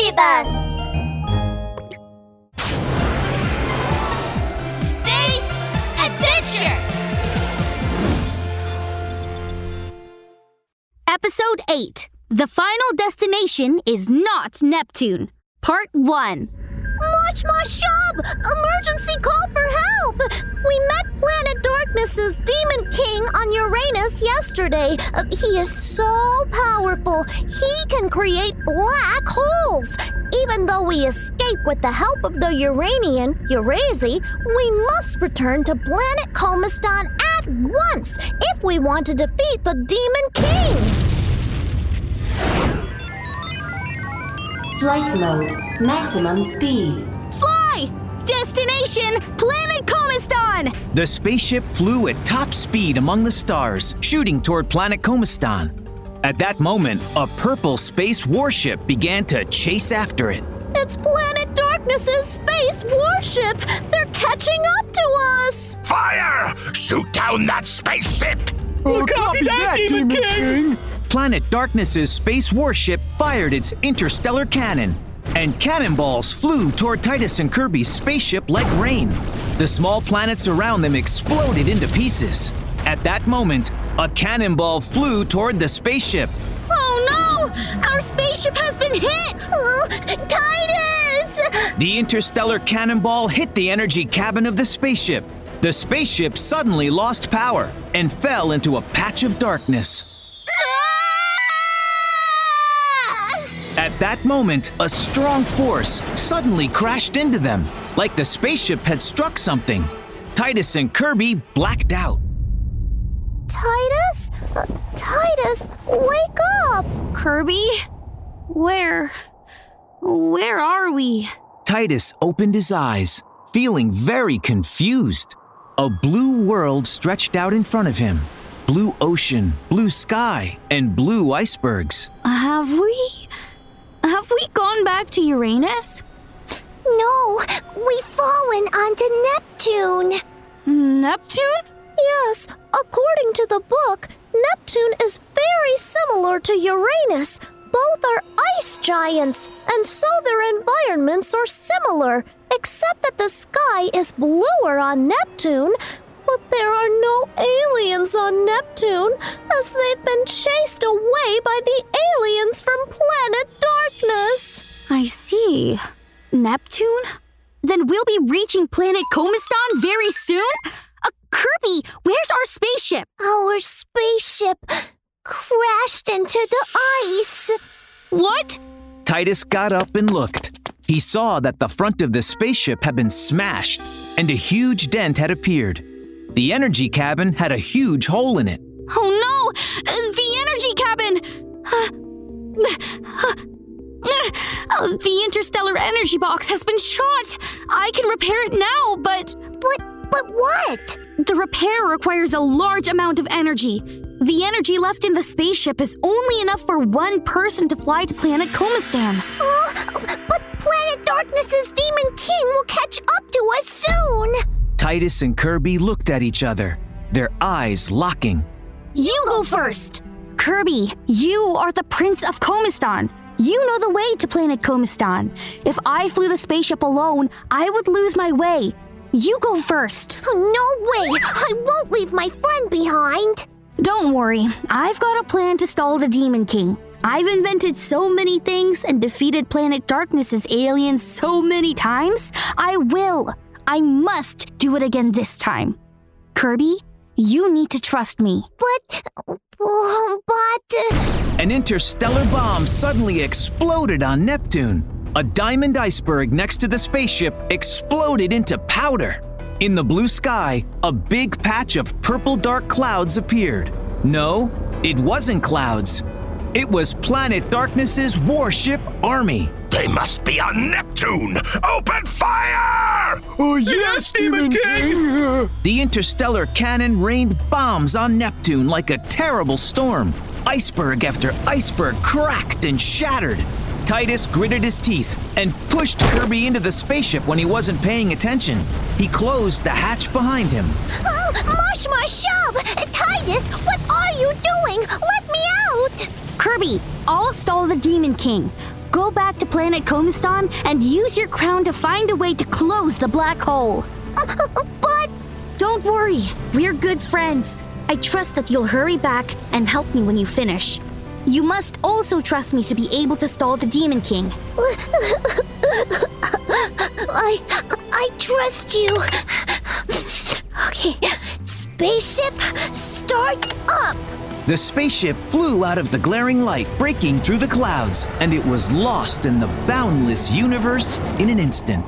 Kirby Bus! Space Adventure! Episode 8 The final destination is not Neptune. Part 1. Mosh Mosh Shub! Emergency call for help! We met Planet Darkness's Demon King on Uranus yesterday. Uh, he is so powerful, he can create black holes. Even though we escape with the help of the Uranian, Urazi, we must return to planet Komistan at once if we want to defeat the Demon King. Flight mode. Maximum speed. Fly! Destination Planet Komistan! The spaceship flew at top speed among the stars, shooting toward planet Komistan. At that moment, a purple space warship began to chase after it. It's Planet Darkness's space warship. They're catching up to us. Fire! Shoot down that spaceship! Oh, copy, that, Demon King! Planet Darkness's space warship fired its interstellar cannon, and cannonballs flew toward Titus and Kirby's spaceship like rain. The small planets around them exploded into pieces. At that moment, a cannonball flew toward the spaceship. Oh no! Our spaceship has been hit! Oh, Titus! The interstellar cannonball hit the energy cabin of the spaceship. The spaceship suddenly lost power and fell into a patch of darkness. Ah! At that moment, a strong force suddenly crashed into them, like the spaceship had struck something. Titus and Kirby blacked out. Titus? Uh, Titus, wake up! Kirby? Where? Where are we? Titus opened his eyes, feeling very confused. A blue world stretched out in front of him blue ocean, blue sky, and blue icebergs. Have we? Have we gone back to Uranus? No, we've fallen onto Neptune. Neptune? Yes, according to the book, Neptune is very similar to Uranus. Both are ice giants, and so their environments are similar, except that the sky is bluer on Neptune. But there are no aliens on Neptune, as they've been chased away by the aliens from planet Darkness. I see. Neptune? Then we'll be reaching planet Komistan very soon? Kirby, where's our spaceship? Our spaceship crashed into the ice. What? Titus got up and looked. He saw that the front of the spaceship had been smashed and a huge dent had appeared. The energy cabin had a huge hole in it. Oh no! The energy cabin! The interstellar energy box has been shot! I can repair it now, but But but what? the repair requires a large amount of energy. The energy left in the spaceship is only enough for one person to fly to planet Komistan. Oh, uh, but Planet Darkness's Demon King will catch up to us soon. Titus and Kirby looked at each other, their eyes locking. You go first! Kirby, you are the Prince of Komistan. You know the way to planet Komistan. If I flew the spaceship alone, I would lose my way. You go first. Oh, no way! I won't leave my friend behind. Don't worry, I've got a plan to stall the Demon King. I've invented so many things and defeated Planet Darkness's aliens so many times. I will. I must do it again this time. Kirby, you need to trust me. But, but. uh, An interstellar bomb suddenly exploded on Neptune. A diamond iceberg next to the spaceship exploded into powder. In the blue sky, a big patch of purple dark clouds appeared. No, it wasn't clouds. It was Planet Darkness's warship army. They must be on Neptune! Open fire! Oh, yes, Demon King! The interstellar cannon rained bombs on Neptune like a terrible storm. Iceberg after iceberg cracked and shattered. Titus gritted his teeth and pushed Kirby into the spaceship when he wasn't paying attention. He closed the hatch behind him. Oh, Mosh Mosh Shub! Titus, what are you doing? Let me out! Kirby, I'll stall the Demon King. Go back to planet Komistan and use your crown to find a way to close the black hole. But Don't worry, we're good friends. I trust that you'll hurry back and help me when you finish. You must also trust me to be able to stall the Demon King. I I trust you. Okay, spaceship, start up. The spaceship flew out of the glaring light, breaking through the clouds, and it was lost in the boundless universe in an instant.